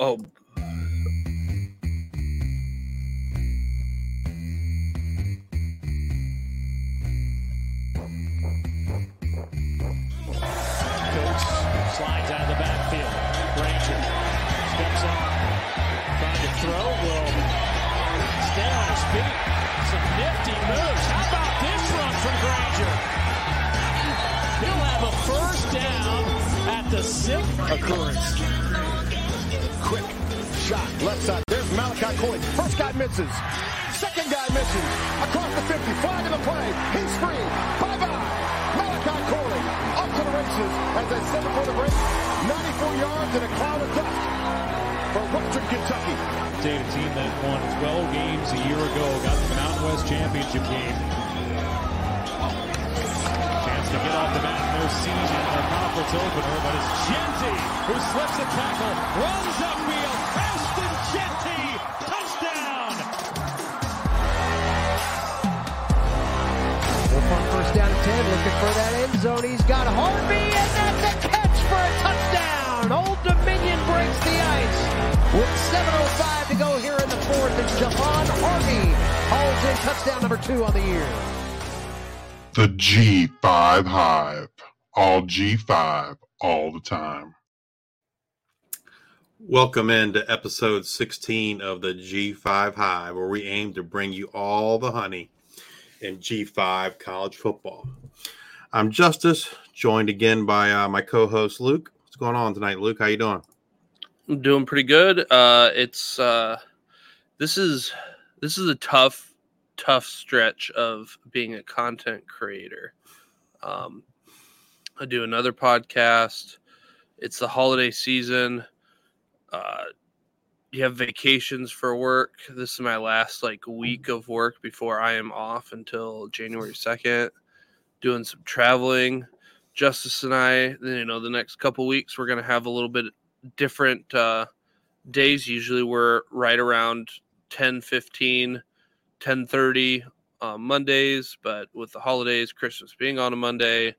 Oh. Slides out of the backfield. Granger steps up, trying to throw. Will stay on his feet. Some nifty moves. How about this run from Granger? He'll have a first down at the six. occurrence. Quick shot, left side. There's Malachi Corley. First guy misses. Second guy misses. Across the 50. Flag in the play. He's free. Bye-bye. Malachi Corley off to the races. As I said before the break, 94 yards and a cloud of dust for Western Kentucky. A team that won 12 games a year ago, got to the Mountain West Championship game. Chance to get off the mat in their season, their conference opener, but it's Jeanty who slips a tackle, runs upfield, Preston Jeanty, touchdown! Wolf on first down and 10, looking for that end zone. He's got Harvey, and that's a catch for a touchdown. Old Dominion breaks the ice. With 7.05 to go here in the fourth, and Javon Harvey hauls in touchdown number two on the year. The G5 Hive. All G5 all the time. Welcome into episode 16 of the G5 Hive, where we aim to bring you all the honey in G5 college football. I'm Justice, joined again by uh, my co-host Luke. What's going on tonight, Luke? How you doing? I'm doing pretty good. Uh, it's uh, this is this is a tough, tough stretch of being a content creator. Um, I do another podcast. It's the holiday season. Uh, you have vacations for work. This is my last like week of work before I am off until January second. Doing some traveling. Justice and I, you know, the next couple weeks we're gonna have a little bit different uh, days. Usually we're right around 10 15, 10 30 uh, Mondays, but with the holidays, Christmas being on a Monday,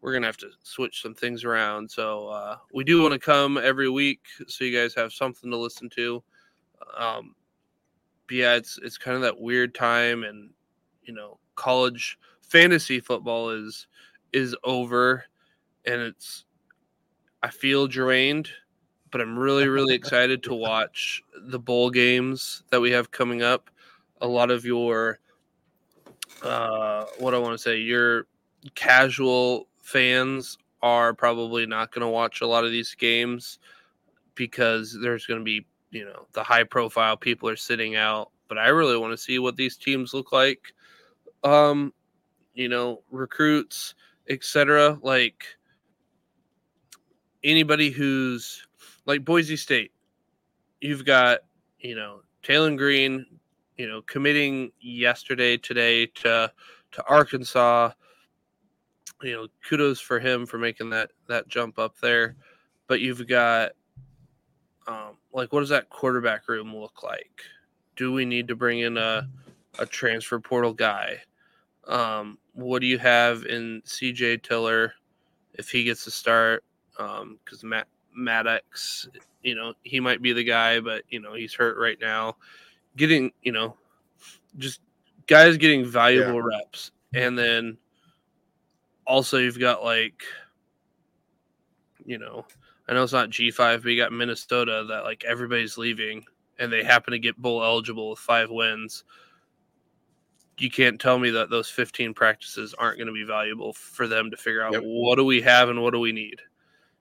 we're going to have to switch some things around. So uh, we do want to come every week so you guys have something to listen to. Um, but yeah, it's, it's kind of that weird time and, you know, college fantasy football is is over and it's I feel drained but I'm really, really excited to watch the bowl games that we have coming up. A lot of your, uh, what I want to say, your casual fans are probably not going to watch a lot of these games because there's going to be, you know, the high profile people are sitting out. But I really want to see what these teams look like. Um, you know, recruits, etc. Like anybody who's like Boise State, you've got, you know, Taylen Green, you know, committing yesterday, today to to Arkansas. You know, kudos for him for making that that jump up there. But you've got um like what does that quarterback room look like? Do we need to bring in a a transfer portal guy? Um, what do you have in CJ Tiller if he gets to start? Um, because Matt Maddox, you know, he might be the guy, but you know, he's hurt right now. Getting, you know, just guys getting valuable Yeah. reps. And then also you've got like, you know, I know it's not G5, but you got Minnesota that like everybody's leaving and they happen to get bowl eligible with five wins. You can't tell me that those 15 practices aren't going to be valuable for them to figure out Yep. what do we have and what do we need.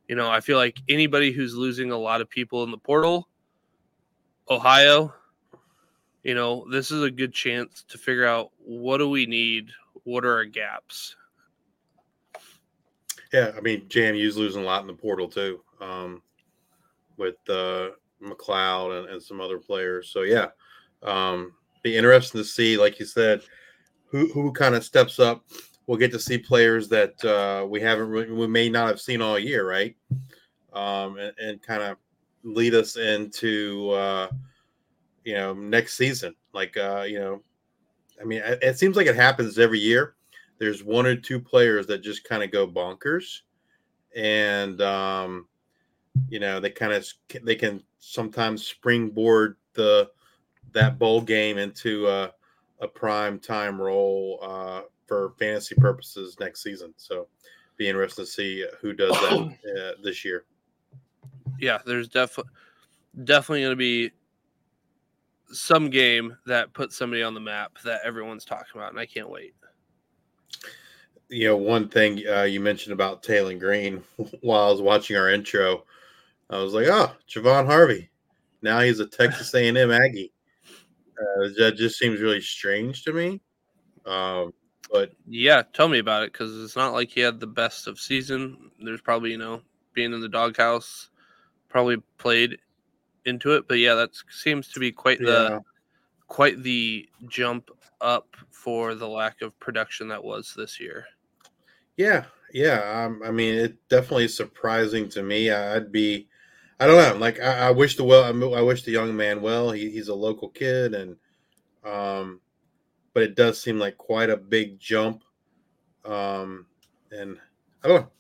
You know, I feel like anybody who's losing a lot of people in the portal, Ohio, you know, this is a good chance to figure out what do we need, what are our gaps. Yeah, I mean JMU's losing a lot in the portal too, um, with uh, McCloud and, and some other players. So yeah, um, be interesting to see, like you said, who who kind of steps up. We'll get to see players that uh, we haven't really, we may not have seen all year, right? Um, and, and kind of lead us into uh, you know next season. Like uh, you know, I mean, it, it seems like it happens every year there's one or two players that just kind of go bonkers and um you know they kind of they can sometimes springboard the that bowl game into a, a prime time role uh, for fantasy purposes next season. So be interesting to see who does that uh, this year. Yeah, there's definitely definitely going to be some game that puts somebody on the map that everyone's talking about, and I can't wait. You know, one thing uh, you mentioned about Taylor Green while I was watching our intro, I was like, "Oh, Javon Harvey." Now he's a Texas A&M Aggie. Uh, that just seems really strange to me. Um, but yeah, tell me about it because it's not like he had the best of season. There's probably you know being in the doghouse probably played into it, but yeah, that seems to be quite the yeah. quite the jump up for the lack of production that was this year. Yeah, yeah. Um, I mean, it definitely is surprising to me. I'd be, I don't know. Like, I, I wish the well, I, wish the young man well. He, he's a local kid, and um, but it does seem like quite a big jump. Um, and I don't know.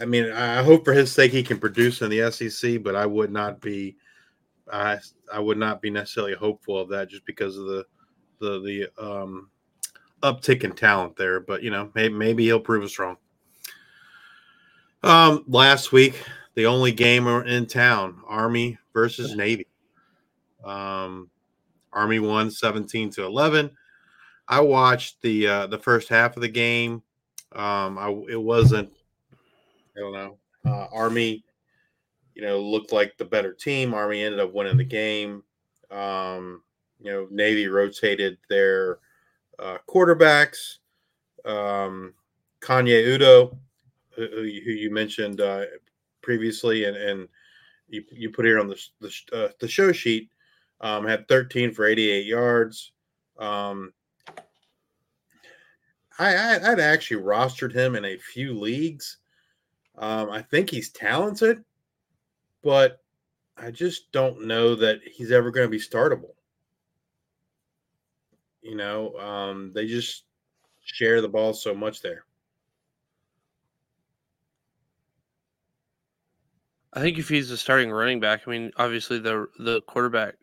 I mean, I hope for his sake he can produce in the SEC, but I would not be I I would not be necessarily hopeful of that just because of the the the um, uptick in talent there. But you know, maybe, maybe he'll prove us wrong. Um, last week, the only game in town, Army versus Navy. Um, Army won 17 to 11. I watched the uh, the first half of the game. Um, I it wasn't I don't know. Uh, Army you know, looked like the better team. Army ended up winning the game. Um, you know, Navy rotated their uh, quarterbacks. Um, Kanye Udoh, who, who you mentioned uh, previously, and, and you, you put here on the the, uh, the show sheet, um, had 13 for 88 yards. Um, I, I would actually rostered him in a few leagues. Um, I think he's talented but I just don't know that he's ever going to be startable. You know, um, they just share the ball so much there. I think if he's a starting running back, I mean, obviously the the quarterback,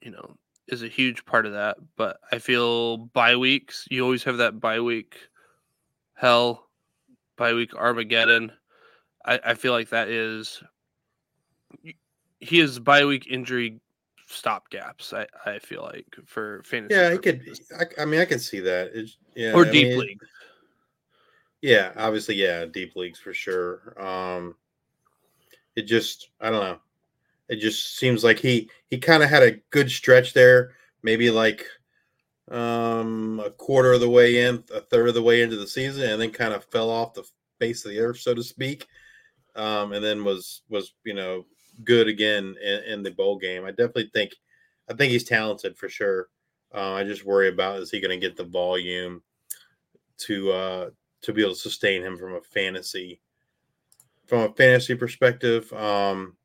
you know, is a huge part of that. But I feel bye weeks, you always have that bye week hell, bye week Armageddon. I, I feel like that is he is bye week injury stop gaps. I, I feel like for fantasy. Yeah, he could. I, I, mean, I can see that. It's, yeah, or I deep mean, league. Yeah, obviously, yeah, deep leagues for sure. Um, it just, I don't know. It just seems like he he kind of had a good stretch there. Maybe like um a quarter of the way in, a third of the way into the season, and then kind of fell off the face of the earth, so to speak um, and then was was you know good again in, in, the bowl game. I definitely think I think he's talented for sure. Uh, I just worry about is he going to get the volume to uh, to be able to sustain him from a fantasy from a fantasy perspective. Um,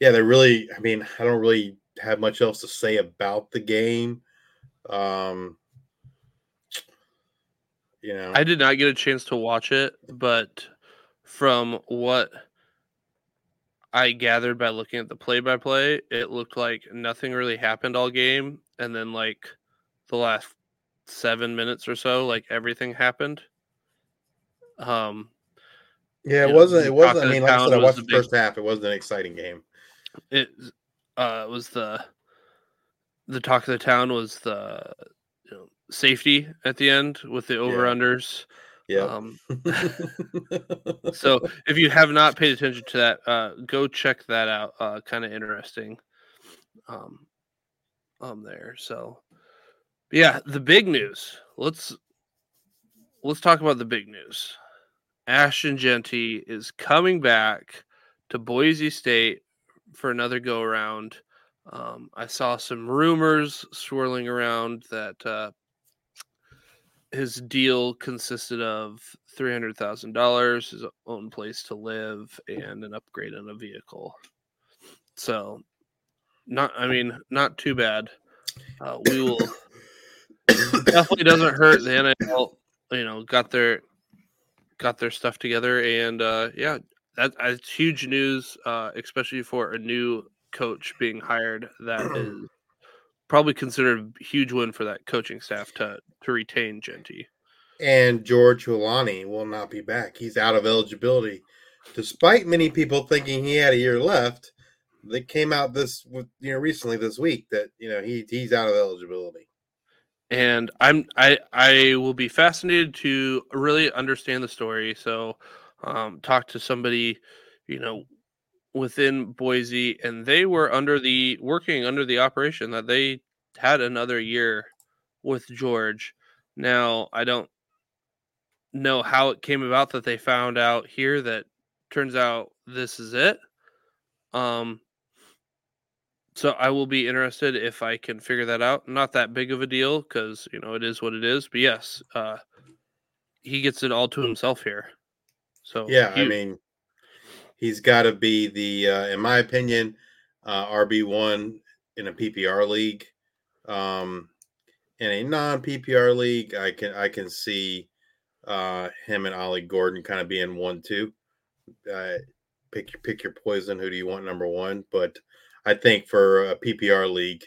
yeah, they really. I mean, I don't really have much else to say about the game. Um, you know, I did not get a chance to watch it, but from what I gathered by looking at the play by play, it looked like nothing really happened all game. And then, like, the last seven minutes or so, like, everything happened. Um, yeah, it wasn't. Know, it wasn't. I mean, like I said, I watched the, the first big, half. It wasn't an exciting game. It uh, was the the talk of the town was the you know, safety at the end with the over unders. Yeah. Yeah. Um, so if you have not paid attention to that, uh, go check that out. Uh, kind of interesting. Um, um, there. So, yeah, the big news. Let's let's talk about the big news. Ashton Jeanty is coming back to Boise State for another go around. Um, I saw some rumors swirling around that uh, his deal consisted of three hundred thousand dollars, his own place to live, and an upgrade on a vehicle. So, not I mean, not too bad. Uh, we will definitely doesn't hurt. The NIL, you know, got their got their stuff together, and uh, yeah, that, that's huge news, uh, especially for a new coach being hired. That is probably considered a huge win for that coaching staff to to retain Jeanty. And George Holani will not be back. He's out of eligibility, despite many people thinking he had a year left. They came out this with you know recently this week that you know he he's out of eligibility. And I'm I I will be fascinated to really understand the story. So, um, talk to somebody, you know, within Boise, and they were under the working under the operation that they had another year with George. Now I don't know how it came about that they found out here that turns out this is it. Um, so I will be interested if I can figure that out. Not that big of a deal because you know it is what it is. But yes, uh, he gets it all to himself here. So Yeah, I mean, he's got to be the, uh, in my opinion, uh, RB one in a PPR league. Um, in a non PPR league, I can I can see uh, him and Ollie Gordon kind of being one two. Uh, pick pick your poison. Who do you want number one? But I think for a PPR league,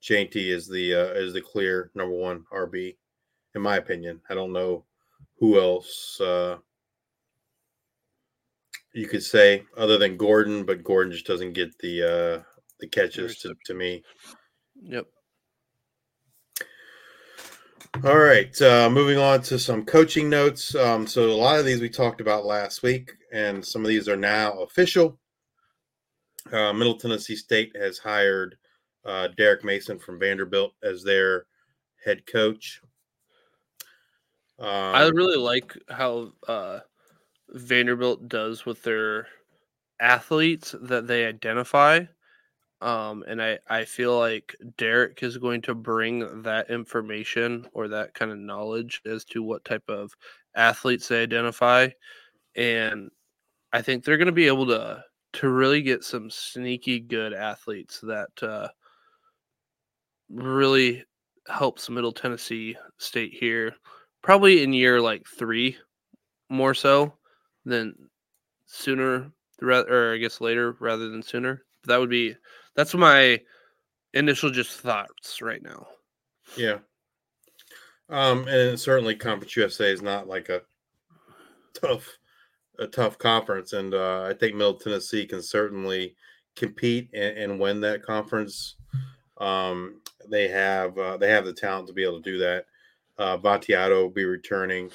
Jeanty is the uh, is the clear number one RB, in my opinion. I don't know who else. Uh, you could say other than Gordon, but Gordon just doesn't get the uh the catches to, to me. Yep. All right, uh, moving on to some coaching notes. Um, so a lot of these we talked about last week, and some of these are now official. Uh, Middle Tennessee State has hired uh, Derek Mason from Vanderbilt as their head coach. Um, I really like how uh, Vanderbilt does with their athletes that they identify. Um, and I, I feel like Derek is going to bring that information or that kind of knowledge as to what type of athletes they identify. And I think they're going to be able to to really get some sneaky good athletes that uh, really helps Middle Tennessee State here, probably in year like three, more so than sooner, or I guess later rather than sooner. That would be that's my initial just thoughts right now. Yeah. Um, and certainly Conference USA is not like a tough a tough conference, and uh, I think Middle Tennessee can certainly compete and, and win that conference. Um, they have uh, they have the talent to be able to do that. Uh, Vattiato will be returning,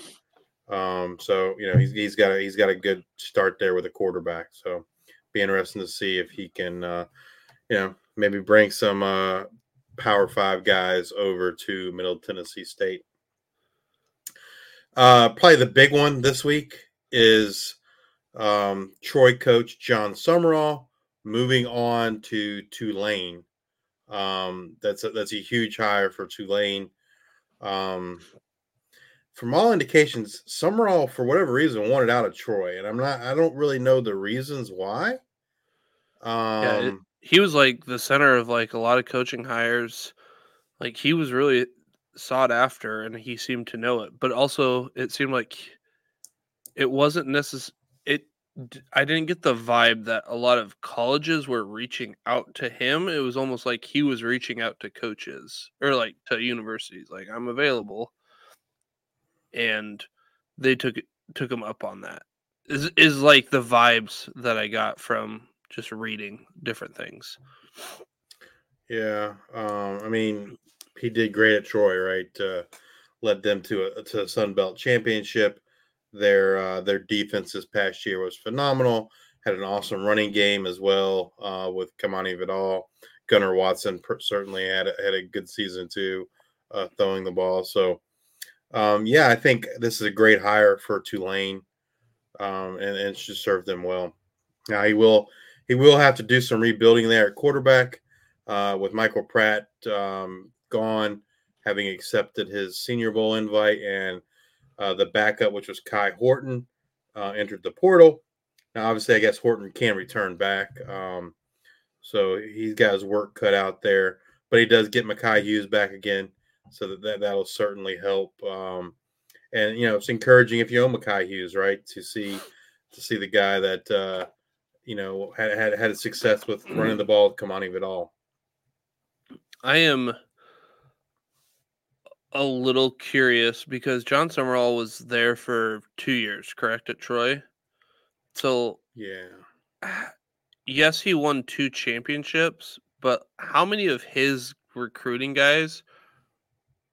um, so you know he's he's got a, he's got a good start there with a quarterback. So be interesting to see if he can uh, you know maybe bring some uh, Power Five guys over to Middle Tennessee State. Uh, probably the big one this week is um, Troy coach Jon Sumrall moving on to Tulane. Um, that's a, that's a huge hire for Tulane. Um, from all indications, Sumrall, for whatever reason, wanted out of Troy, and I'm not. I don't really know the reasons why. Um, Yeah, it- he was like the center of like a lot of coaching hires. Like he was really sought after, and he seemed to know it. But also, it seemed like it wasn't necessary. It I didn't get the vibe that a lot of colleges were reaching out to him. It was almost like he was reaching out to coaches or like to universities, like I'm available, and they took took him up on that. Is is like the vibes that I got from just reading different things. Yeah, um, I mean, he did great at Troy, right? Uh, led them to a to a Sun Belt championship. Their uh, their defense this past year was phenomenal. Had an awesome running game as well uh, with Kamani Vidal. Gunnar Watson per- certainly had a, had a good season too, uh, throwing the ball. So, um, yeah, I think this is a great hire for Tulane, um, and, and should serve them well. Now he will he will have to do some rebuilding there at quarterback uh, with Michael Pratt um, gone, having accepted his Senior Bowl invite, and uh, the backup, which was Kai Horton, uh, entered the portal. Now, obviously, I guess Horton can return back, um, so he's got his work cut out there. But he does get Makhi Hughes back again, so that, that that'll certainly help. Um, and you know, it's encouraging if you own Makhi Hughes, right, to see to see the guy that uh, you know had had had a success with running the ball, Kamani Vidal. I am a little curious because Jon Sumrall was there for two years, correct, at Troy? So, Yeah, yes, he won two championships, but how many of his recruiting guys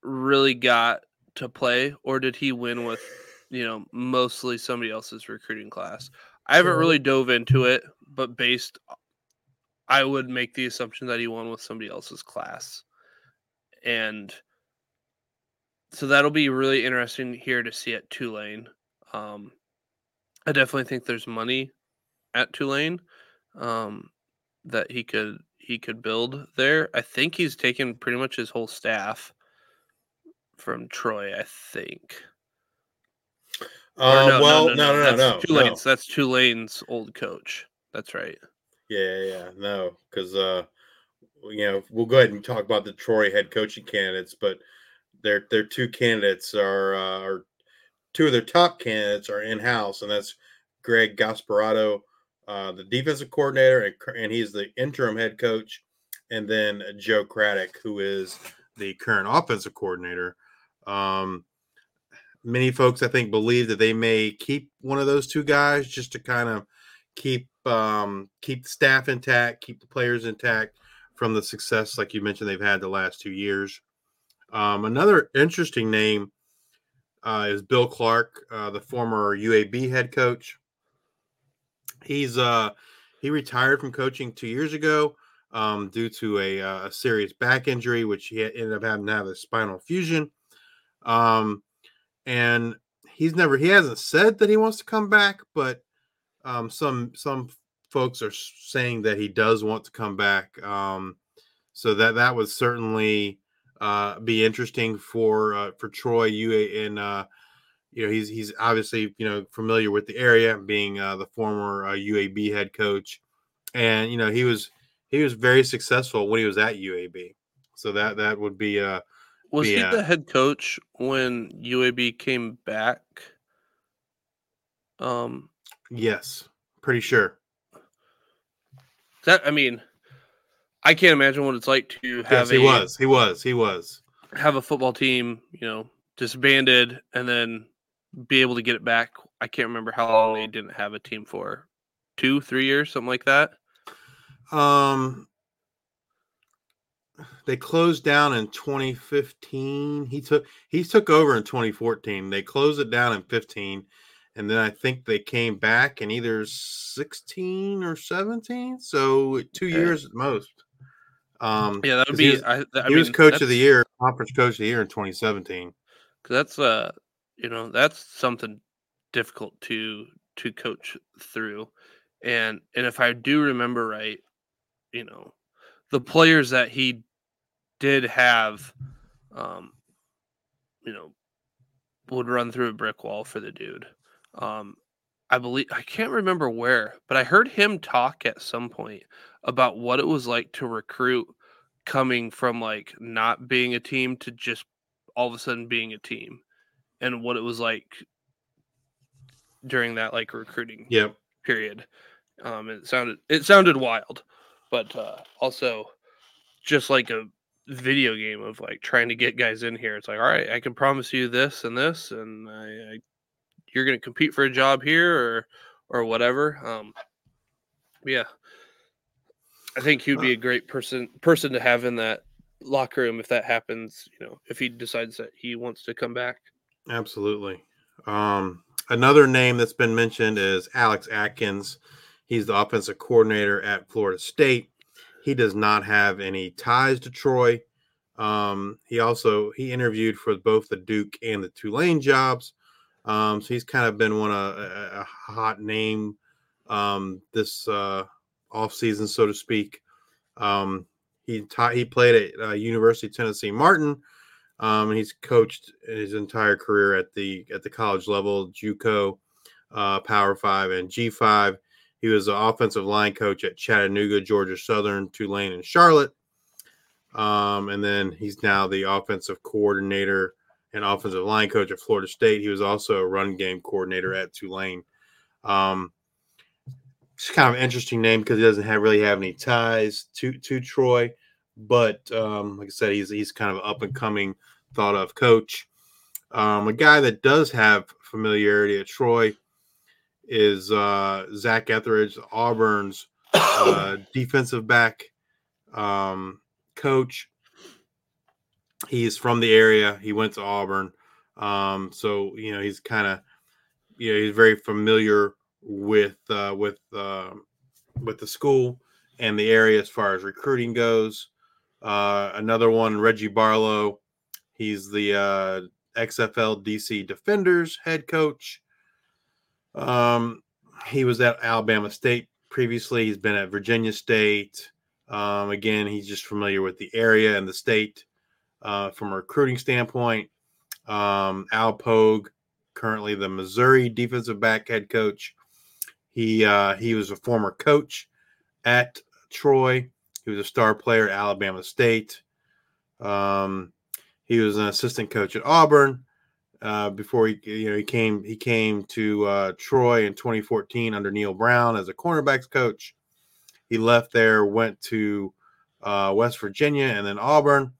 really got to play, or did he win with, you know, mostly somebody else's recruiting class? I haven't really dove into it, but based, I would make the assumption that he won with somebody else's class. And so that'll be really interesting here to see at Tulane. Um, I definitely think there's money at Tulane um, that he could he could build there. I think he's taken pretty much his whole staff from Troy. I think. Uh, well, no, no, no, no, that's no. Tulane's. That's Tulane's old coach. That's right. Yeah, yeah, no, because uh, you know we'll go ahead and talk about the Troy head coaching candidates, but their their two candidates are uh, are two of their top candidates are in house, and that's Greg Gasparato, uh, the defensive coordinator, and, and he's the interim head coach, and then Joe Craddock, who is the current offensive coordinator. Um, many folks, I think, believe that they may keep one of those two guys just to kind of keep um, keep the staff intact, keep the players intact from the success, like you mentioned, they've had the last two years. Um, another interesting name uh, is Bill Clark, uh, the former UAB head coach. He's uh, he retired from coaching two years ago um, due to a, uh, a serious back injury, which he ended up having to have a spinal fusion. Um, and he's never he hasn't said that he wants to come back, but um, some some folks are saying that he does want to come back. Um, so that that would certainly uh, be interesting for uh, for Troy. You and uh, you know he's he's obviously you know familiar with the area, being uh, the former uh, UAB head coach, and you know he was he was very successful when he was at UAB. So that that would be uh Was he the head coach when UAB came back? Um, yes, pretty sure. that I mean, I can't imagine what it's like to have Yes, he a was. He was. He was. have a football team, you know, disbanded and then be able to get it back. I can't remember how long they didn't have a team for. Two, three years, something like that. Um, they closed down in 2015. He took he took over in 2014. They closed it down in 15, and then I think they came back in either 16 or 17. So two Okay. years at most. Um, Yeah, that would be. He was, I, I he mean, was coach of the year, conference coach of the year in 2017. 'cause that's uh, you know, that's something difficult to to coach through, and and if I do remember right, you know, the players that he did have, um, you know, would run through a brick wall for the dude. Um, I believe I can't remember where, but I heard him talk at some point about what it was like to recruit coming from like not being a team to just all of a sudden being a team and what it was like during that like recruiting Yep. period. Um, it sounded it sounded wild, but uh, also just like a video game of like trying to get guys in here. It's like, all right, I can promise you this and this, and I, I you're going to compete for a job here or or whatever. Um, yeah, I think he'd be a great person person to have in that locker room if that happens. You know, if he decides that he wants to come back. Absolutely. Um, another name that's been mentioned is Alex Atkins. He's the offensive coordinator at Florida State. He does not have any ties to Troy. Um, he also he interviewed for both the Duke and the Tulane jobs. Um, so he's kind of been one of a, a hot name um, this uh, off season, so to speak. Um, he taught he played at uh, University of Tennessee Martin. Um, and he's coached his entire career at the at the college level, JUCO, uh, Power Five, and G five. He was the offensive line coach at Chattanooga, Georgia Southern, Tulane, and Charlotte. Um, and then he's now the offensive coordinator and offensive line coach at Florida State. He was also a run game coordinator at Tulane. Um, it's kind of an interesting name because he doesn't have really have any ties to to Troy, but um, like I said, he's he's kind of an up and coming, thought of coach. Um, a guy that does have familiarity at Troy is uh, Zach Etheridge, Auburn's uh, defensive back um, coach. He's from the area. He went to Auburn, um, so you know he's kind of you know he's very familiar with uh, with uh, with the school and the area as far as recruiting goes. Uh, another one, Reggie Barlow. He's the uh, XFL DC Defenders head coach. Um, he was at Alabama State previously. He's been at Virginia State. Um, again, he's just familiar with the area and the state uh, from a recruiting standpoint. Um, Al Pogue, currently the Missouri defensive back head coach. He uh, he was a former coach at Troy. He was a star player at Alabama State. Um, he was an assistant coach at Auburn uh, before he you know he came he came to uh, Troy in 2014 under Neal Brown as a cornerbacks coach. He left there, went to uh, West Virginia, and then Auburn,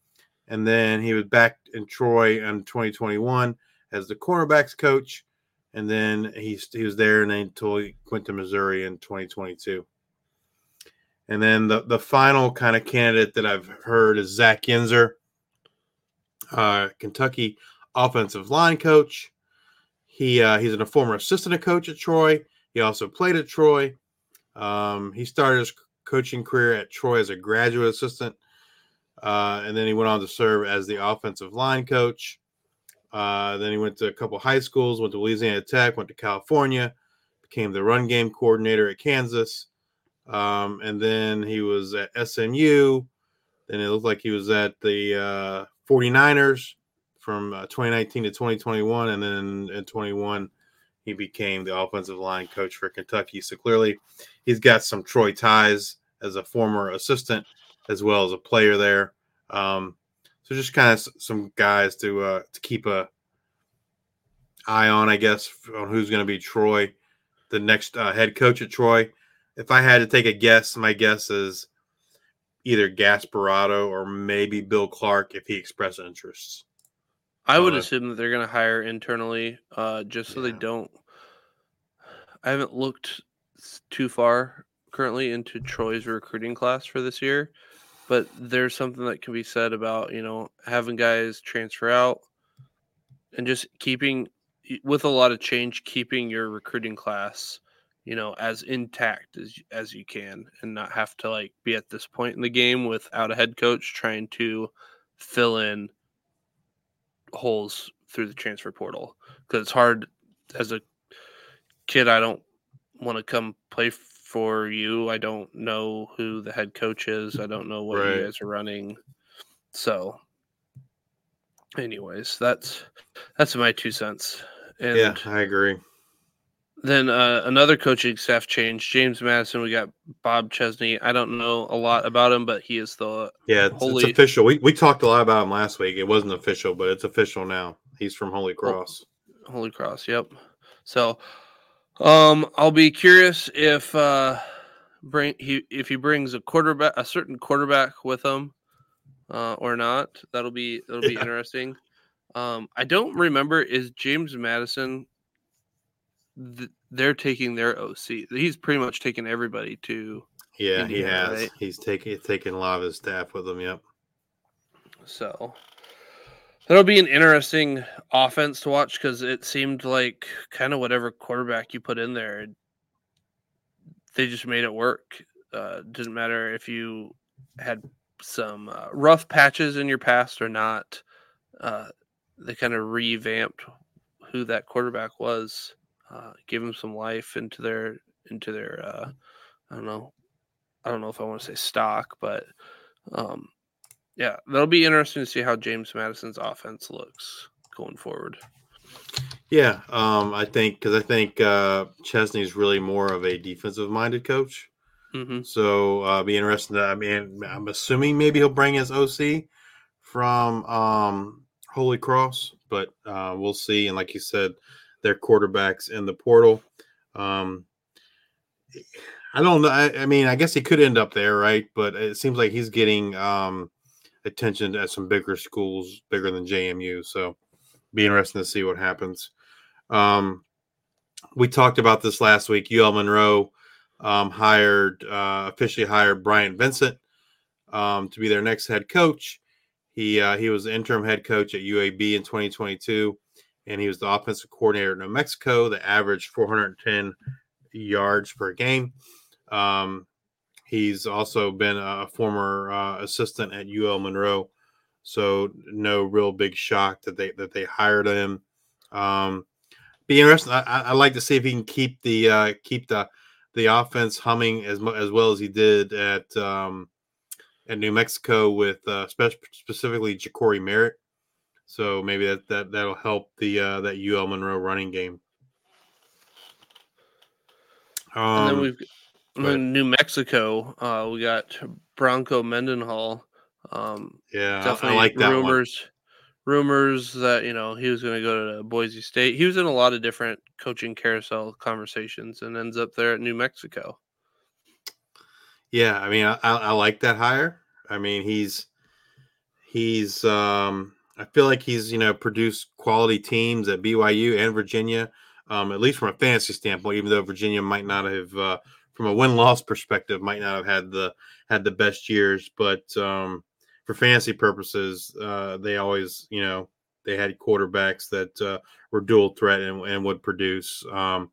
and then he was back in Troy in 2021 as the cornerbacks coach, and then he he was there and until he went to Missouri in 2022. And then the, the final kind of candidate that I've heard is Zach Yenser, uh, Kentucky offensive line coach. He uh, he's a former assistant coach at Troy. He also played at Troy. Um, he started his coaching career at Troy as a graduate assistant, uh, and then he went on to serve as the offensive line coach. Uh, then he went to a couple high schools, went to Louisiana Tech, went to California, became the run game coordinator at Kansas, um, and then he was at SMU. Then it looked like he was at the uh, 49ers from uh, 2019 to 2021, and then in 21 he became the offensive line coach for Kentucky. So clearly, he's got some Troy ties as a former assistant as well as a player there. Um, so just kind of some guys to uh, to keep a eye on, I guess, on who's going to be Troy, the next uh, head coach at Troy. If I had to take a guess, my guess is either Gasparato or maybe Bill Clark if he expressed interests. I would assume that they're going to hire internally, uh, just so yeah. they don't. I haven't looked too far currently into Troy's recruiting class for this year, but there's something that can be said about you know having guys transfer out and just keeping with a lot of change, keeping your recruiting class you know as intact as as you can and not have to like be at this point in the game without a head coach trying to fill in holes through the transfer portal because it's hard as a kid. I don't want to come play for you. I don't know who the head coach is. I don't know what right. you guys are running. So, anyways, that's that's my two cents. And yeah, I agree. Then uh, another coaching staff change. James Madison. We got Bob Chesney. I don't know a lot about him, but he is the yeah. It's, holy... it's official. We we talked a lot about him last week. It wasn't official, but it's official now. He's from Holy Cross. Holy Cross. Yep. So, um, I'll be curious if uh, bring he if he brings a quarterback, a certain quarterback with him, uh, or not. That'll be that'll be yeah. interesting. Um, I don't remember. Is James Madison th- they're taking their OC. He's pretty much taken everybody to. Yeah, Indiana, he has. Right? He's taking taking a lot of his staff with him. Yep. So that'll be an interesting offense to watch because it seemed like kind of whatever quarterback you put in there, they just made it work. Uh, didn't matter if you had some uh, rough patches in your past or not. Uh, they kind of revamped who that quarterback was uh, give them some life into their into their uh, I don't know I don't know if I want to say stock, but um, yeah, that'll be interesting to see how James Madison's offense looks going forward. Yeah, um, I think because I think uh, Chesney's really more of a defensive minded coach. Mm-hmm. So uh, be interesting. To, I mean, I'm assuming maybe he'll bring his OC from um, Holy Cross, but uh, we'll see. And like you said, their quarterbacks in the portal. Um, I don't know. I, I, mean, I guess he could end up there, right? But it seems like he's getting um, attention at some bigger schools, bigger than JMU. So, be interesting to see what happens. Um, we talked about this last week. UL Monroe um, hired uh, officially hired Bryant Vincent um, to be their next head coach. He uh, he was interim head coach at UAB in 2022, and he was the offensive coordinator at New Mexico. That averaged 410 yards per game. Um, he's also been a former uh, assistant at UL Monroe, so no real big shock that they that they hired him. Um, be interesting. I, I like to see if he can keep the uh, keep the the offense humming as as well as he did at um, at New Mexico with uh, spe- specifically Jacory Merritt. So maybe that that that'll help the uh, that UL Monroe running game. Um, and then um, we've in New Mexico. Uh, we got Bronco Mendenhall. Um, yeah, definitely I like that rumors. One rumors that you know he was going to go to Boise State. He was in a lot of different coaching carousel conversations and ends up there at New Mexico. Yeah, I mean, I, I like that hire. I mean, he's he's um, I feel like he's you know produced quality teams at BYU and Virginia, um, at least from a fantasy standpoint. Even though Virginia might not have, uh, from a win loss perspective, might not have had the had the best years, but um, for fantasy purposes, uh, they always, you know, they had quarterbacks that uh, were dual threat and, and would produce. Um,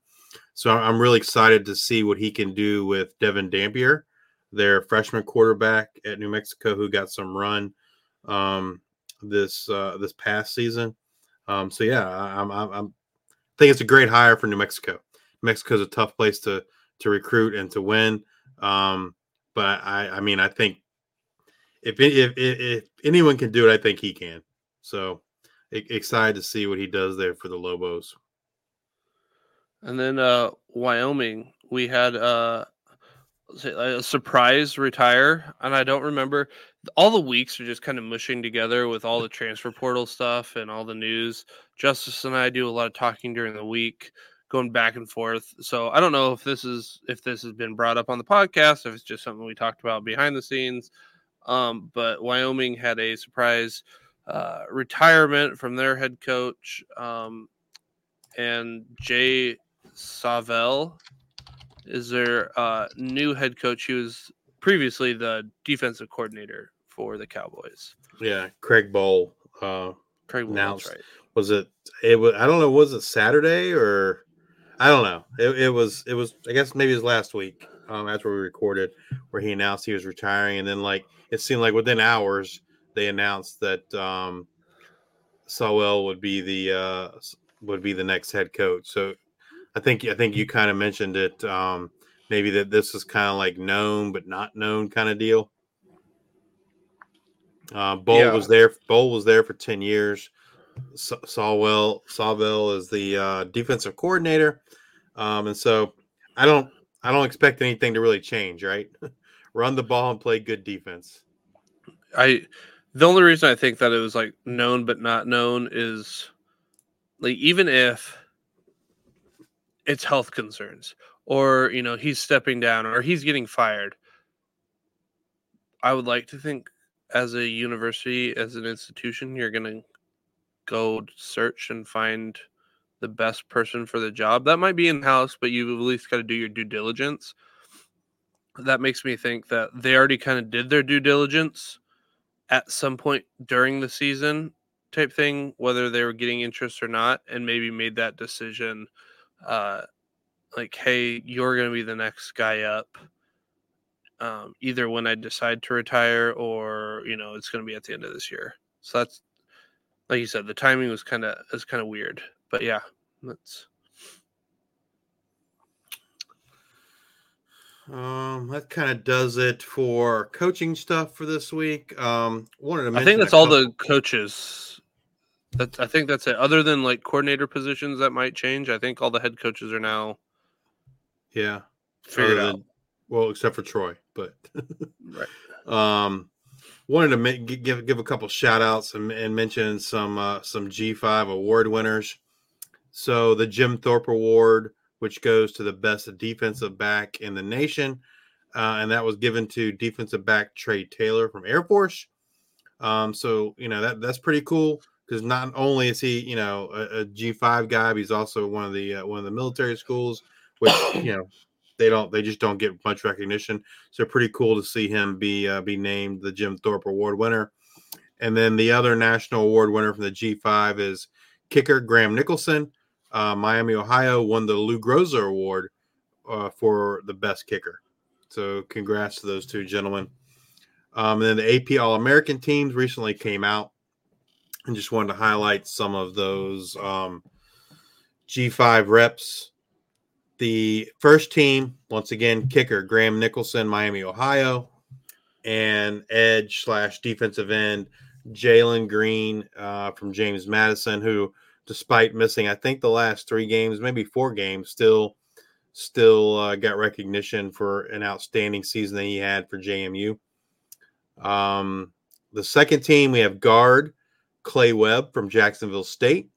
so I'm really excited to see what he can do with Devon Dampier, their freshman quarterback at New Mexico, who got some run um, this uh, this past season. Um, so yeah, I'm, I'm, I'm I think it's a great hire for New Mexico. Mexico is a tough place to to recruit and to win. Um, but I, I mean, I think if, if if anyone can do it, I think he can. So excited to see what he does there for the Lobos. And then uh, Wyoming, we had uh, a surprise retire, and I don't remember. All the weeks are just kind of mushing together with all the transfer portal stuff and all the news. Justice and I do a lot of talking during the week, going back and forth. So I don't know if this is if this has been brought up on the podcast, if it's just something we talked about behind the scenes. Um, but Wyoming had a surprise uh, retirement from their head coach, um, and Jay Sawvel is their uh, new head coach. He was previously the defensive coordinator for the Cowboys. Yeah, Craig Bohl. Uh, Craig Bohl, announced. Right. Was it? It was. I don't know. Was it Saturday or? I don't know. It, it was. It was. I guess maybe it was last week. Um, that's where we recorded, where he announced he was retiring, and then like it seemed like within hours they announced that um, Sawvel would be the uh, would be the next head coach. So I think I think you kind of mentioned it. Um, maybe that this is kind of like known but not known kind of deal. Uh, Bohl yeah. was there. Bohl was there for ten years. Sawvel Sawvel is the uh, defensive coordinator, um, and so I don't I don't expect anything to really change. Right, run the ball and play good defense. I the only reason I think that it was like known but not known is like even if it's health concerns or you know he's stepping down or he's getting fired. I would like to think as a university as an institution you're going to go search and find the best person for the job. That might be in house but you've at least got to do your due diligence. That makes me think that they already kind of did their due diligence at some point during the season type thing, whether they were getting interest or not, and maybe made that decision uh, like, hey, you're going to be the next guy up. Um, either when I decide to retire or, you know, it's going to be at the end of this year. So that's, like you said, the timing was kind of, is kind of weird, but yeah, that's, Um, that kind of does it for coaching stuff for this week. Um, wanted to I think that's all the coaches. That's I think that's it. Other than like coordinator positions that might change, I think all the head coaches are now. Yeah, figured out. Than, well, except for Troy, but right. Um, wanted to make, give give a couple shout outs and, and mention some uh, some G5 award winners. So the Jim Thorpe Award which goes to the best defensive back in the nation. Uh, and that was given to defensive back Trey Taylor from Air Force. Um, so you know that that's pretty cool because not only is he you know a a G five guy, but he's also one of the uh, one of the military schools, which you know they don't they just don't get much recognition. So pretty cool to see him be uh, be named the Jim Thorpe Award winner. And then the other national award winner from the G five is kicker Graham Nicholson. Uh, Miami, Ohio won the Lou Groza Award uh, for the best kicker. So congrats to those two gentlemen. Um, and then the AP All American teams recently came out, and just wanted to highlight some of those um, G5 reps. The first team, once again, kicker Graham Nicholson, Miami, Ohio, and edge slash defensive end Jalen Green uh, from James Madison, who, despite missing, I think the last three games, maybe four games, still still uh, got recognition for an outstanding season that he had for JMU. Um, the second team, we have guard Clay Webb from Jacksonville State.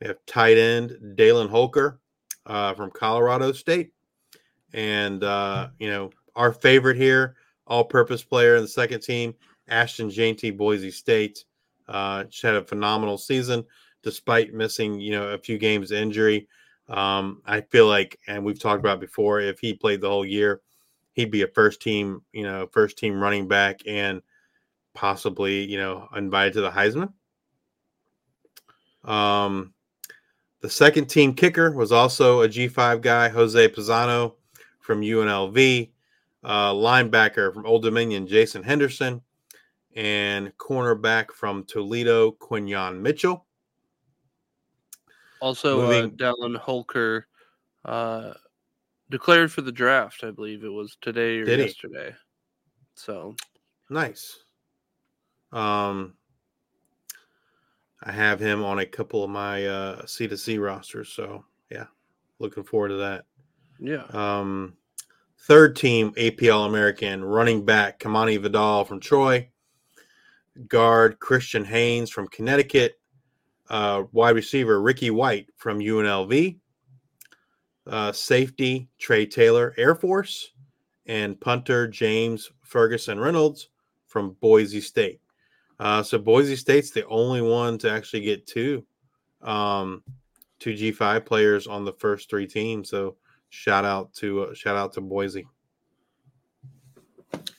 We have tight end Dallin Holker uh, from Colorado State. And, uh, you know, our favorite here, all purpose player in the second team, Ashton Jeanty, Boise State. Uh, had a phenomenal season despite missing, you know, a few games injury. Um, I feel like, and we've talked about before, if he played the whole year, he'd be a first team, you know, first team running back and possibly, you know, invited to the Heisman. Um, the second team kicker was also a G5 guy, Jose Pizano from UNLV, uh, linebacker from Old Dominion, Jason Henderson, and cornerback from Toledo, Quinyon Mitchell. Also, uh, Moving- Dallin Holker uh, declared for the draft. I believe it was today or Did he? yesterday. So Nice. Um, I have him on a couple of my uh, C2C rosters, so yeah, looking forward to that. yeah, Um, third team APL American running back Kimani Vidal from Troy, guard Christian Haynes from Connecticut, uh, wide receiver Ricky White from UNLV, uh, safety Trey Taylor Air Force, and punter James Ferguson Reynolds from Boise State. Uh, so Boise State's the only one to actually get two, um, two G five players on the first three teams. So shout out to uh, shout out to Boise.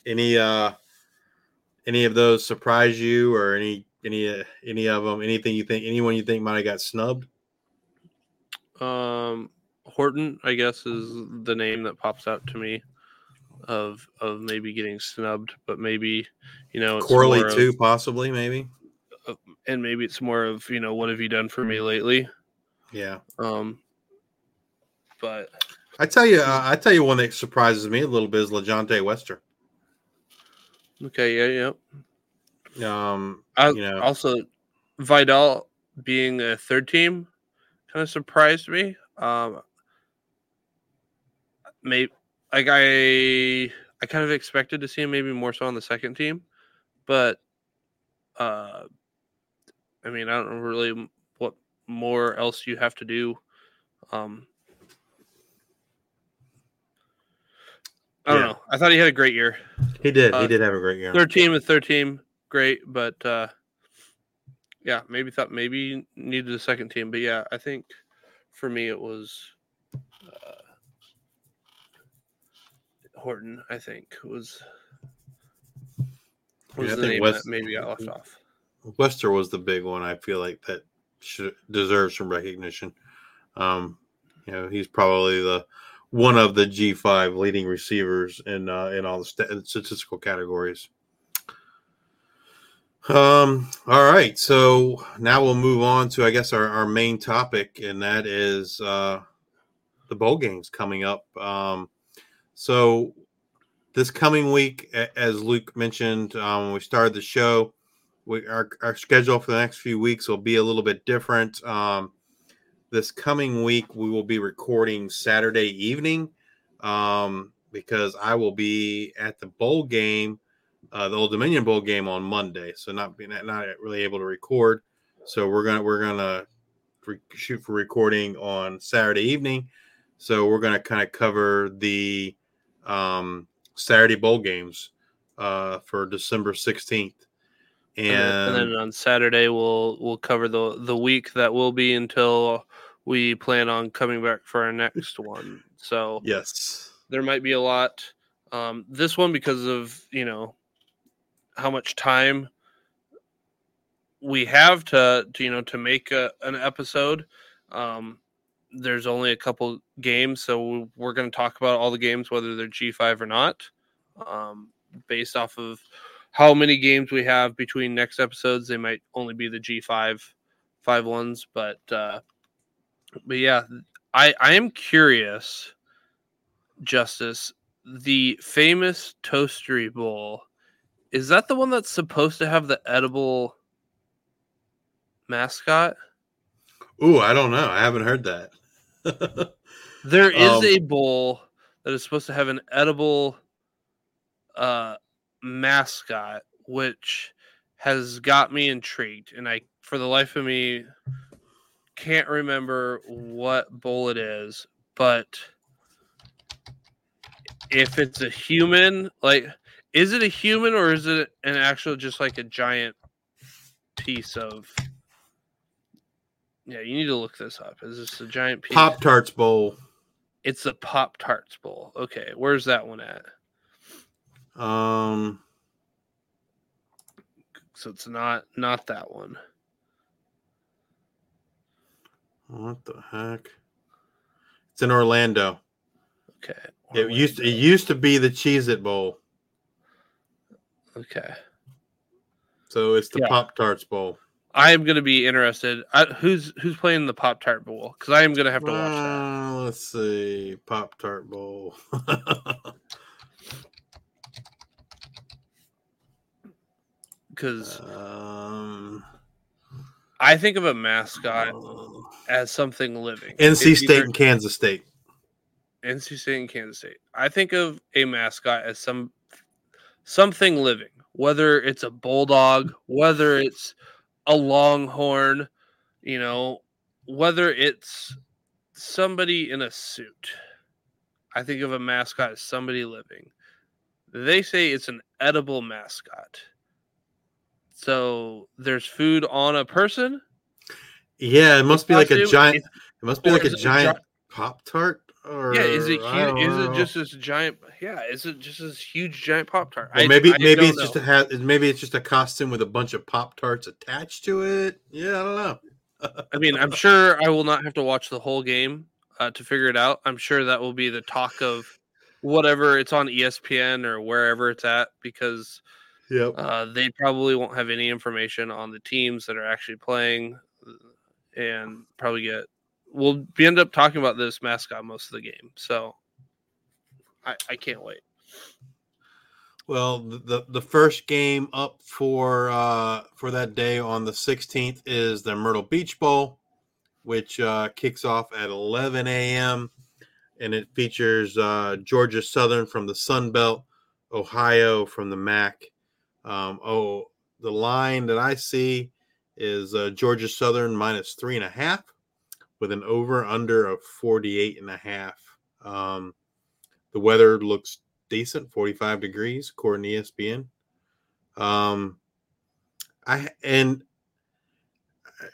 Any uh, any of those surprise you, or any any uh, any of them? Anything you think? Anyone you think might have got snubbed? um, Horton, I guess, is the name that pops out to me of of maybe getting snubbed, but maybe you know it's Corley more of- too, possibly, maybe. and maybe it's more of you know what have you done for me lately. Yeah, Um, but I tell you, uh, I tell you one that surprises me a little bit is LaJohntay Wester. okay, yeah, yeah. Um, I, You know. also Vidal being a third team kind of surprised me. Um, maybe like I I kind of expected to see him maybe more so on the second team, but uh, I mean I don't know really what more else you have to do. Um, I don't Yeah. know. I thought he had a great year. he did, he Uh, did have a great year. Third team with third team, great, but uh yeah, maybe thought maybe needed a second team, but yeah, I think for me it was Horton. I think was was Yeah, the name West- that maybe got left off. Wester was the big one. I feel like that should deserves some recognition. Um, you know, he's probably the one of the G five leading receivers in uh, in all the st- statistical categories. Um. All right. So now we'll move on to I guess our, our main topic, and that is uh, the bowl games coming up. Um, so this coming week, as Luke mentioned um, when we started the show, we, our, our schedule for the next few weeks will be a little bit different. Um, this coming week, we will be recording Saturday evening um, because I will be at the bowl game, uh, the Old Dominion Bowl game on Monday. So not being not really able to record. So we're gonna we're gonna re- shoot for recording on Saturday evening. So we're to kind of cover the um, Saturday bowl games uh, for December 16th. And, And, then, and then on Saturday we'll we'll cover the the week that will be until we plan on coming back for our next one. So yes, there might be a lot. Um, this one because of you know how much time we have to, to you know to make a, an episode. Um, there's only a couple games, so we're going to talk about all the games, whether they're G5 or not, um, based off of how many games we have between next episodes. They might only be the G5 five ones, but uh, but yeah, I I am curious, Justice. The famous Toastery Bowl is that the one that's supposed to have the edible mascot? Ooh, I don't know. I haven't heard that. There is Um, a bowl that is supposed to have an edible uh mascot, which has got me intrigued, and I for the life of me can't remember what bowl it is, but if it's a human, like is it a human or is it an actual just like a giant piece of yeah, you need to look this up. Is this a giant piece? Pop Tarts Bowl. It's the Pop Tarts Bowl. Okay, where's that one at? Um, So it's not not that one. what the heck? It's in Orlando. Okay. It used to, it used to be the Cheez It Bowl, Okay. so it's the Yeah. Pop Tarts Bowl. I am going to be interested. I, who's who's playing the Pop Tart Bowl? Because I am going to have to watch that. Uh, let's see, Pop Tart Bowl. Because um, I think of a mascot as something living. NC State either and Kansas State. NC State and Kansas State. I think of a mascot as some something living, whether it's a bulldog, whether it's a longhorn, you know, whether it's somebody in a suit. I think of a mascot as somebody living. They say it's an edible mascot. So there's food on a person. Yeah, it must be like a giant. It must be like a giant gi- Pop Tart. Or Yeah, is it huge? Is it just this giant? Yeah, is it just this huge giant pop tart? Or maybe maybe it's just a hat. Maybe it's just a costume with a bunch of Pop Tarts attached to it. Yeah, I don't know. I mean, I'm sure I will not have to watch the whole game uh, to figure it out. I'm sure that will be the talk of whatever it's on ESPN or wherever it's at because Yep. uh, they probably won't have any information on the teams that are actually playing, uh, and probably get we'll be end up talking about this mascot most of the game. So I, I can't wait. Well, the, the first game up for uh for that day on the 16th is the Myrtle Beach Bowl, which uh, kicks off at 11 a.m. and it features uh, Georgia Southern from the Sun Belt, Ohio from the MAC. Um, oh, the line that I see is uh, Georgia Southern minus three and a half, with an over under of 48 and a half. Um, the weather looks decent 45 degrees according to espn um i and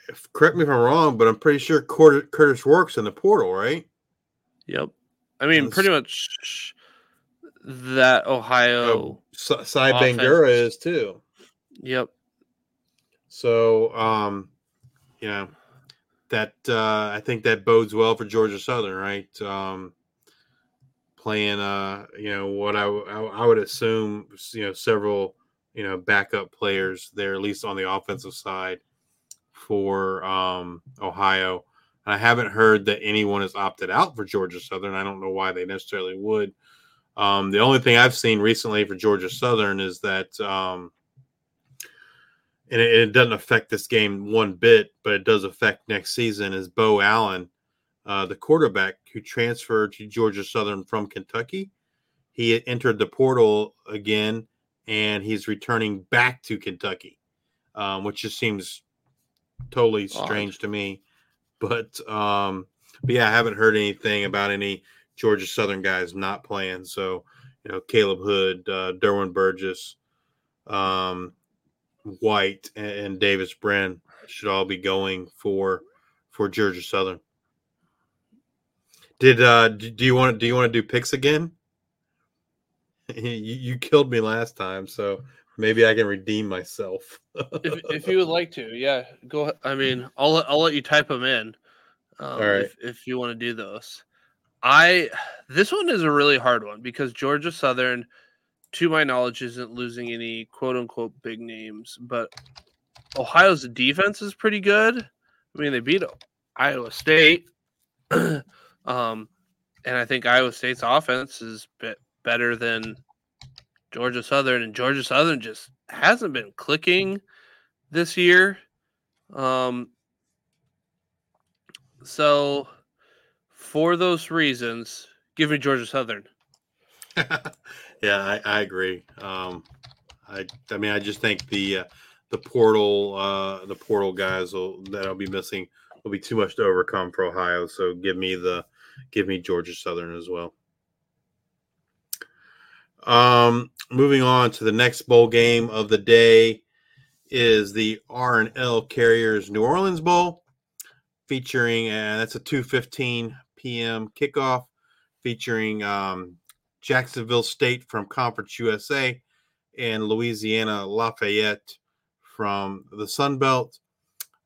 if- correct me if i'm wrong but i'm pretty sure Kurtis Rourke's in the portal right Yep. I mean, pretty much that Ohio. oh Sa- Sieh Bangura is too Yep. so um you know that uh i think that bodes well for georgia southern right? Um playing uh you know what I I would assume you know several you know backup players there at least on the offensive side for um ohio. And i haven't heard that anyone has opted out for georgia southern. I don't know why they necessarily would. Um the only thing i've seen recently for georgia southern is that um and it, it doesn't affect this game one bit, but it does affect next season. Is Beau Allen, uh, the quarterback who transferred to Georgia Southern from Kentucky? He entered the portal again, and he's returning back to Kentucky, um, which just seems totally Odd. strange to me. But um, but yeah, I haven't heard anything about any Georgia Southern guys not playing. So, you know, Khaleb Hood, uh, Derwin Burgess, um, White, and, Davis Brin should all be going for for Georgia Southern. Did uh do you want do you want to do picks again? you, you killed me last time, so maybe I can redeem myself. if, if you would like to, yeah, go. I mean, I'll let- I'll let you type them in. Um, All right. If, if you want to do those, I this one is a really hard one because Georgia Southern, to my knowledge, isn't losing any quote unquote big names, but Ohio's defense is pretty good. I mean, they beat Iowa State, um, and I think Iowa State's offense is bit better than Georgia Southern, and Georgia Southern just hasn't been clicking this year. Um, so, for those reasons, give me Georgia Southern. yeah, I, I agree. Um, I I mean, I just think the uh, the portal uh, the portal guys will that'll be missing will be too much to overcome for Ohio. So give me the give me Georgia Southern as well. Um, moving on to the next bowl game of the day is the R and L Carriers New Orleans Bowl, featuring uh, that's a two fifteen p.m. kickoff, featuring um, Jacksonville State from Conference USA and Louisiana Lafayette from the Sun Belt.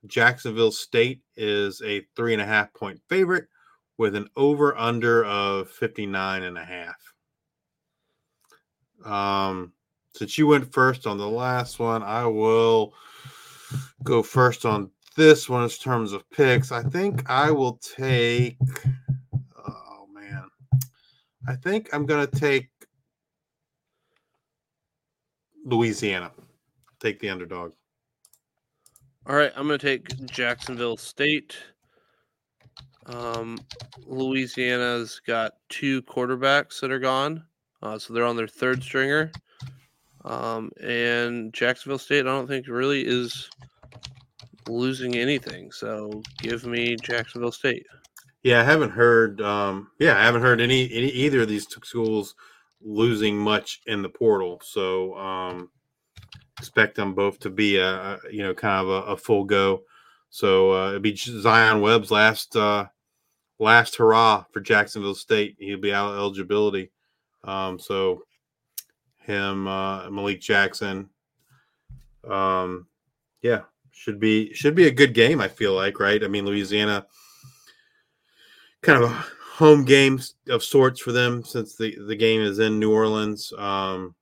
Jacksonville State is a three and a half point favorite with an over under of 59 and a half. Um, since you went first on the last one, I will go first on this one in terms of picks. I think I will take, I think I'm going to take Louisiana, take the underdog. All right, I'm going to take Jacksonville State. Um, Louisiana's got two quarterbacks that are gone, uh, so they're on their third stringer. Um, and Jacksonville State, I don't think really is losing anything. So give me Jacksonville State. Yeah, I haven't heard. Um, yeah, I haven't heard any, any either of these schools losing much in the portal. So um, expect them both to be a you know kind of a, a full go. So uh, it'd be Zion Webb's last uh, last hurrah for Jacksonville State. He'll be out of eligibility. Um, so him, uh, Malik Jackson. Um, yeah, should be should be a good game. I feel like right. I mean, Louisiana kind of a home game of sorts for them since the the game is in New Orleans. Um,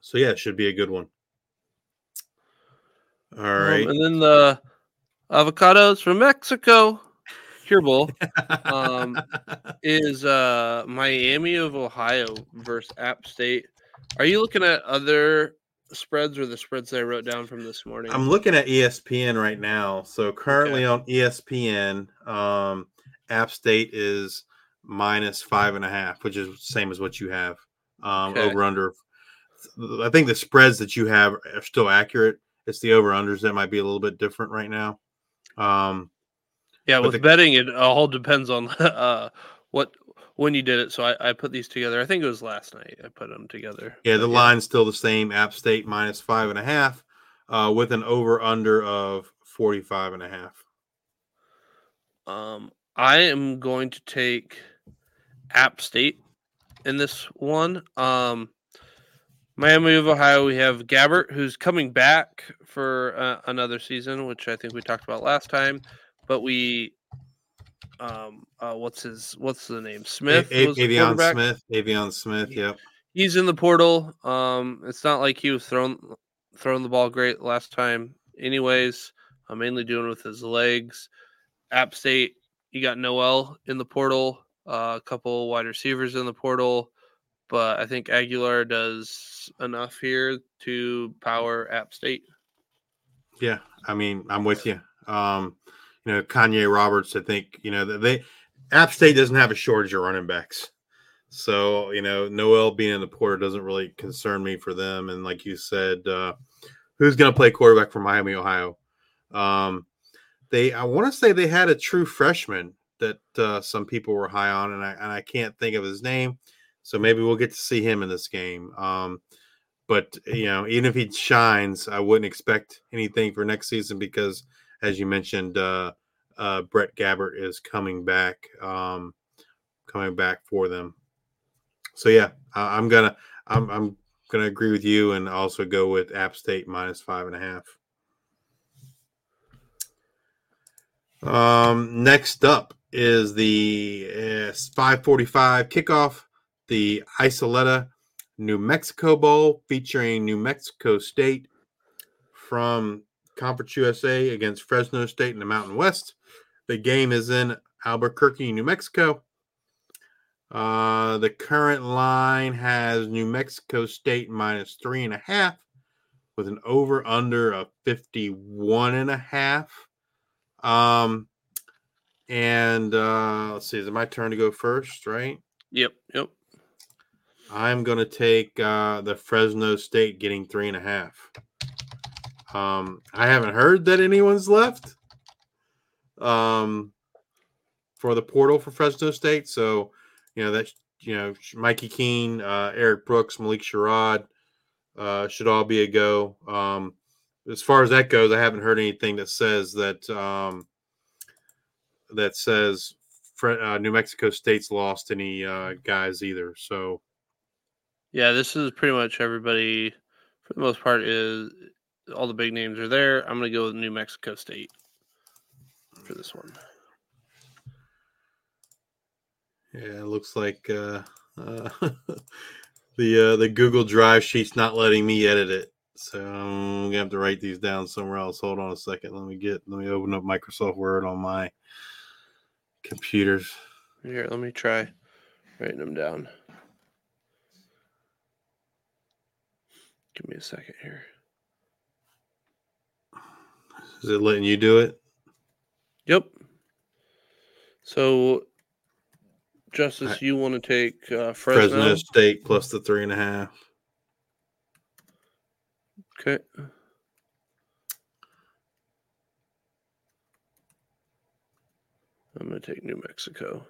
so yeah, it should be a good one. All right, Um, and then the avocados from Mexico, Cure Bowl, um, is uh, Miami of Ohio versus App State. Are you looking at other spreads or the spreads that I wrote down from this morning? I'm looking at ESPN right now. So currently on E ESPN, um, App State is minus five and a half, which is same as what you have. Um, Okay. Over under. I think the spreads that you have are still accurate. It's the over unders that might be a little bit different right now. Um, yeah, with the- betting, it all depends on uh, what when you did it. So I, I put these together. I think it was last night. I put them together. yeah, the But line's still the same. App State minus five and a half, uh, with an over under of 45 and a half. Um, I am going to take App State in this one. Um, Miami of Ohio, we have Gabbert, who's coming back for uh, another season, which I think we talked about last time. But we, um, uh, what's his, what's the name? Smith. A- A- was Aveon. Smith. Aveon Smith. Yep. He's in the portal. Um, it's not like he was throwing throwing the ball great last time. Anyways, I'm mainly doing with his legs. App State, you got Noel in the portal, uh, a couple wide receivers in the portal, but I think Aguilar does enough here to power App State. Yeah, I mean, I'm with you. Um, you know, Kanye Roberts. I think you know they App State doesn't have a shortage of running backs, so you know Noel being in the portal doesn't really concern me for them. And like you said, uh, who's going to play quarterback for Miami, Ohio? Um, they I want to say they had a true freshman that uh, some people were high on, and I and I can't think of his name. So maybe we'll get to see him in this game. Um, but you know, even if he shines, I wouldn't expect anything for next season because, as you mentioned, uh, uh, Brett Gabbert is coming back, um, coming back for them. So yeah, I, I'm gonna I'm I'm gonna agree with you and also go with App State minus five and a half. Um, next up is the uh, 545 kickoff, the Isleta New Mexico Bowl featuring New Mexico State from Conference USA against Fresno State in the Mountain West. The game is in Albuquerque, New Mexico. Uh, the current line has New Mexico State minus three and a half with an over under of 51 and a half. Um, and uh, let's see, is it my turn to go first, right? Yep, yep. I'm going to take uh, the Fresno State getting three and a half. Um, I haven't heard that anyone's left um, for the portal for Fresno State. So, you know, that, you know, Mikey Keene, uh, Eric Brooks, Malik Sherrod uh, should all be a go. Um, as far as that goes, I haven't heard anything that says that um, that says uh, New Mexico State's lost any uh, guys either. So, yeah, this is pretty much everybody for the most part is all the big names are there. I'm going to go with New Mexico State for this one. Yeah, it looks like uh, uh, the uh, the Google Drive sheet's not letting me edit it, so I'm gonna have to write these down somewhere else. Hold on a second. Let me get let me open up Microsoft Word on my computers. Here, let me try writing them down. Give me a second here. Is it letting you do it? Yep. So, Justice, you want to take uh, Fresno? Fresno State plus the three and a half. Okay. I'm going to take New Mexico.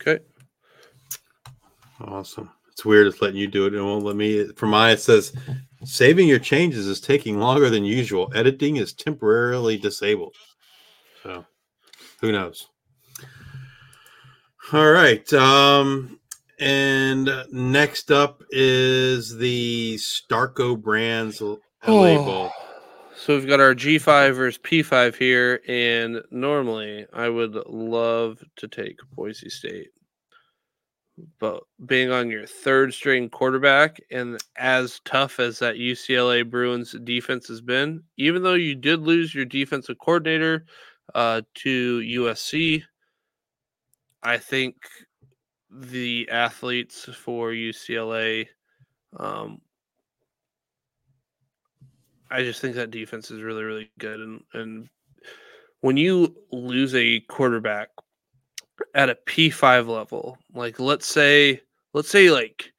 Okay. Awesome. It's weird it's letting you do it. It won't let me. For mine, it says saving your changes is taking longer than usual. Editing is temporarily disabled. So who knows? All right. Um, and next up is the Starco Brands LA Oh. Bowl. So we've got our G5 versus P5 here, and normally I would love to take Boise State. But being on your third string quarterback and as tough as that UCLA Bruins defense has been, even though you did lose your defensive coordinator uh, to USC, I think the athletes for UCLA um, I just think that defense is really, really good. And and when you lose a quarterback at a P five level, like let's say let's say like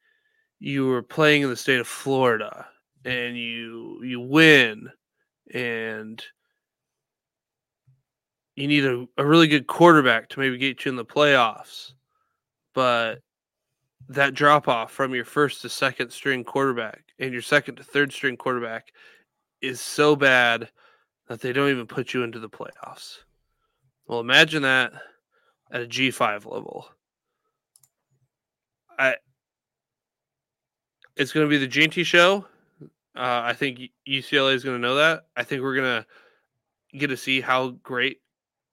you were playing in the state of Florida and you you win and you need a, a really good quarterback to maybe get you in the playoffs. But that drop off from your first to second string quarterback and your second to third string quarterback is so bad that they don't even put you into the playoffs. Well, imagine that at a G5 level. I it's going to be the Jeanty show. Uh, I think UCLA is going to know that. I think we're going to get to see how great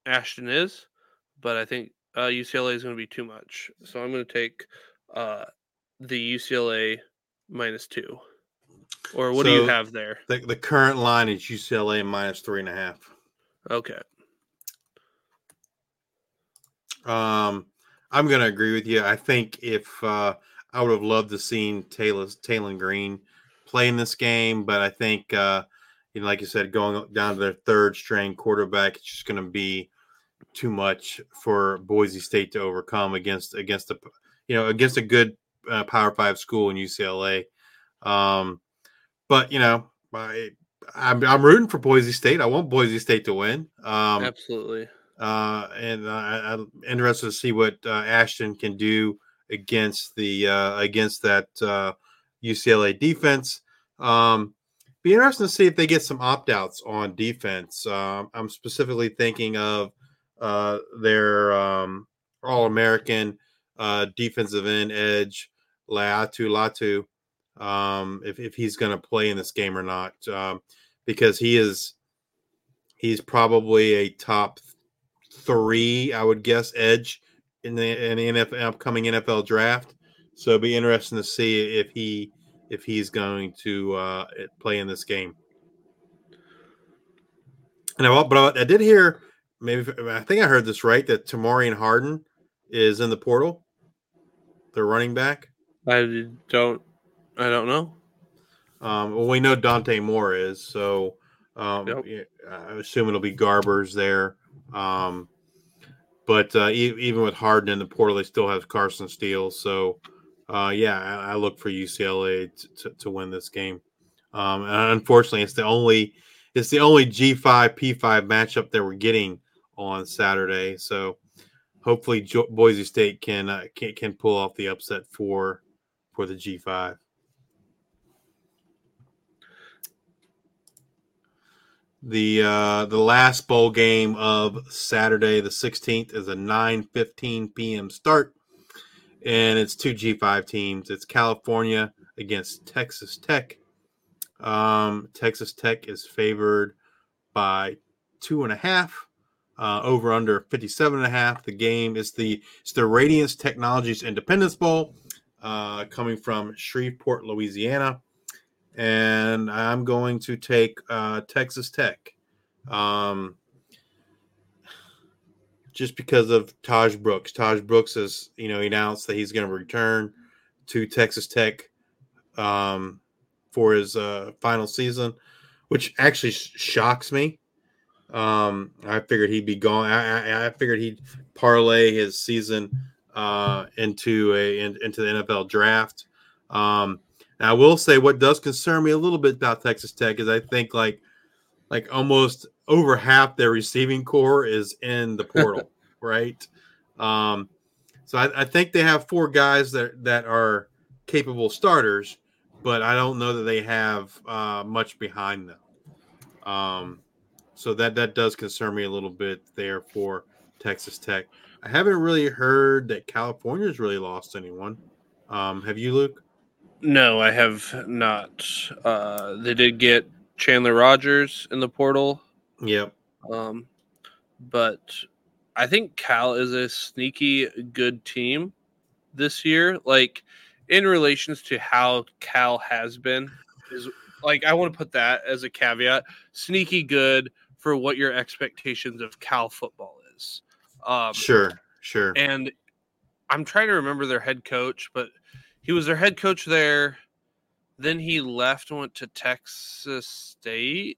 Ashton is, but I think uh, UCLA is going to be too much. So I'm going to take uh, the UCLA minus two. Or what do you have there? The, the current line is UCLA minus three and a half. Okay. Um, I'm going to agree with you. I think if uh, I would have loved to seen Taylen Taylen Green play in this game, but I think uh, you know, like you said, going down to their third string quarterback, it's just going to be too much for Boise State to overcome against against a you know against a good uh, Power Five school in UCLA. Um, but you know, I, I'm I'm rooting for Boise State. I want Boise State to win. Um, Absolutely. uh, and uh, I, I'm interested to see what uh, Ashton can do against the uh, against that uh, UCLA defense. Um, be interesting to see if they get some opt outs on defense. Um, I'm specifically thinking of uh, their um, All American uh, defensive end edge Laiatu Latu. Um, if if he's going to play in this game or not, um, because he is he's probably a top three, I would guess, edge in the in the NFL, upcoming NFL draft. So it'd be interesting to see if he if he's going to uh, play in this game. And I, but I did hear maybe I think I heard this right that Tamarian Harden is in the portal. The running back. I don't. I don't know. Um, well, we know Dante Moore is, so um, Yep. I assume it'll be Garbers there. Um, but uh, e- even with Harden in the portal, they still have Carson Steele. So, uh, yeah, I, I look for UCLA to, to, to win this game. Um, and unfortunately, it's the only it's the only G five P five matchup that we're getting on Saturday. So, hopefully, jo- Boise State can, uh, can can pull off the upset for for the G five. The uh, the last bowl game of Saturday, the 16th, is a 9:15 p.m. start, and it's two G5 teams. It's California against Texas Tech. Um, Texas Tech is favored by two and a half. Uh, over under 57 and a half. The game is the it's the Radiance Technologies Independence Bowl, uh, coming from Shreveport, Louisiana and I'm going to take uh, Texas Tech. Um, just because of Tahj Brooks. Tahj Brooks has, you know, announced that he's going to return to Texas Tech um, for his uh, final season, which actually sh- shocks me. Um, I figured he'd be gone. I, I, I figured he'd parlay his season uh, into a in, into the NFL draft. Um, now, I will say what does concern me a little bit about Texas Tech is I think like like almost over half their receiving core is in the portal, right? Um, so I, I think they have four guys that that are capable starters, but I don't know that they have uh, much behind them. Um, so that that does concern me a little bit there for Texas Tech. I haven't really heard that California's really lost anyone. Um, have you, Luke? No, I have not. Uh, they did get Chandler Rogers in the portal, Yep. um, but I think Cal is a sneaky good team this year. Like in relations to how Cal has been, is like I want to put that as a caveat. Sneaky good for what your expectations of Cal football is. Um, Sure. Sure. and I'm trying to remember their head coach, but he was their head coach there. Then he left and went to Texas State.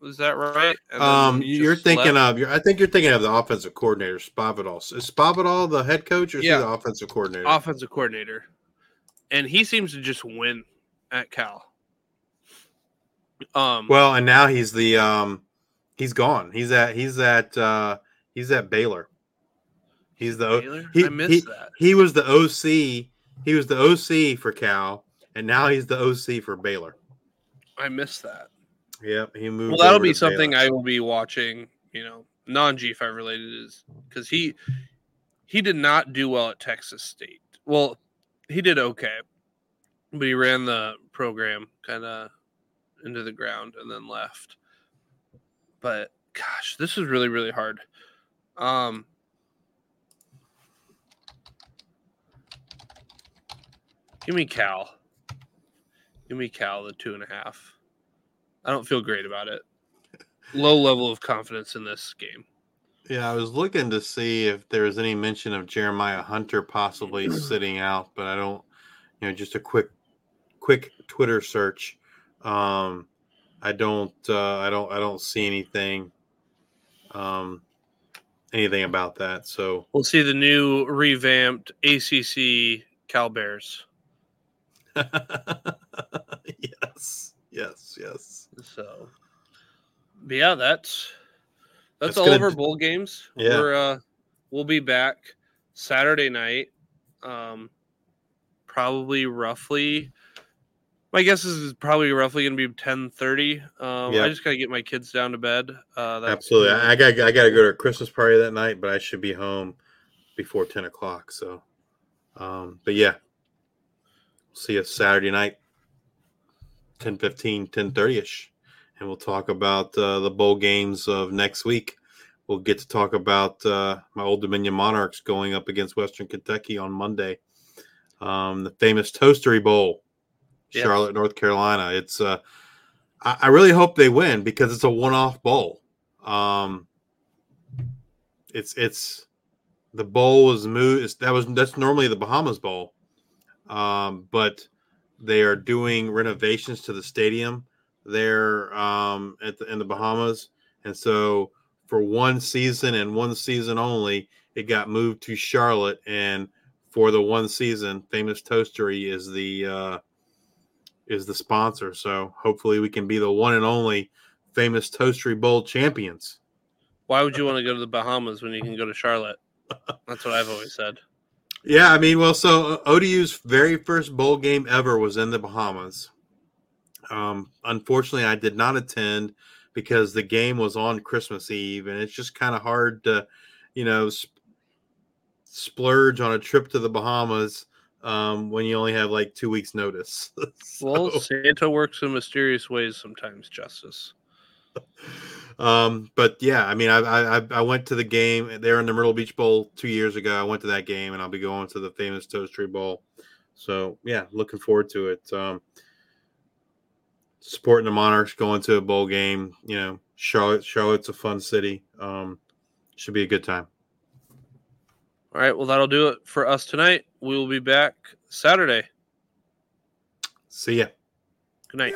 Was that right? Um, you're thinking left? of. You're, I think you're thinking of the offensive coordinator, Spavital. Is Spavital the head coach or is Yeah. he the offensive coordinator? offensive coordinator, and he seems to just win at Cal. Um, well, and now he's the um, he's gone. He's at he's at uh, he's at Baylor. He's the Baylor? he, I missed he, that. he was the OC. He was the OC for Cal, and now he's the OC for Baylor. I missed that. Yep, he moved. Well, that'll be something Baylor. I will be watching. You know, non G five related is because he he did not do well at Texas State. Well, he did okay, but he ran the program kind of into the ground and then left. But gosh, this is really really hard. Um, give me Cal. Give me Cal the two and a half. I don't feel great about it. Low level of confidence in this game. Yeah, I was looking to see if there was any mention of Jeremiah Hunter possibly sitting out, but I don't. You know, just a quick, quick Twitter search. Um, I don't. Uh, I don't. I don't see anything. Um, anything about that. So We'll see the new revamped ACC Cal Bears. yes, yes, yes. So, yeah, that's that's That's all gonna of our bowl games. Yeah. We're uh, we'll be back Saturday night. Um, probably roughly. My guess is it's probably roughly going to be ten thirty. Um, Yeah. I just got to get my kids down to bed. Uh, that's Absolutely. I, got I got to go to a Christmas party that night, but I should be home before ten o'clock. So, um, but yeah, see us Saturday night, 10 30 ish, and we'll talk about uh, the bowl games of next week. We'll get to talk about uh, my Old Dominion Monarchs going up against Western Kentucky on Monday. Um, the famous Toastery Bowl, Yeah. Charlotte, North Carolina. It's uh, I, I really hope they win because it's a one-off bowl. Um, it's it's the bowl was moved. That was that's normally the Bahamas Bowl, um, but they are doing renovations to the stadium there um, at the, in the Bahamas, and so for one season and one season only, it got moved to Charlotte, and for the one season, Famous Toastery is the uh, is the sponsor. So hopefully, we can be the one and only Famous Toastery Bowl champions. Why would you want to go to the Bahamas when you can go to Charlotte? That's what I've always said. Yeah, I mean, well, so uh, ODU's very first bowl game ever was in the Bahamas. Um, unfortunately, I did not attend because the game was on Christmas Eve, and it's just kind of hard to, you know, sp- splurge on a trip to the Bahamas um, when you only have like two weeks' notice. Well, Santa works in mysterious ways sometimes, Justice. um, but yeah, I mean, I, I I- I went to the game there in the Myrtle Beach Bowl two years ago. I went to that game, and I'll be going to the famous Toastery Bowl. So yeah, looking forward to it. Um, supporting the Monarchs, going to a bowl game. You know, Charlotte Charlotte's a fun city. Um, should be a good time. All right. Well, that'll do it for us tonight. We will be back Saturday. See ya. Good night.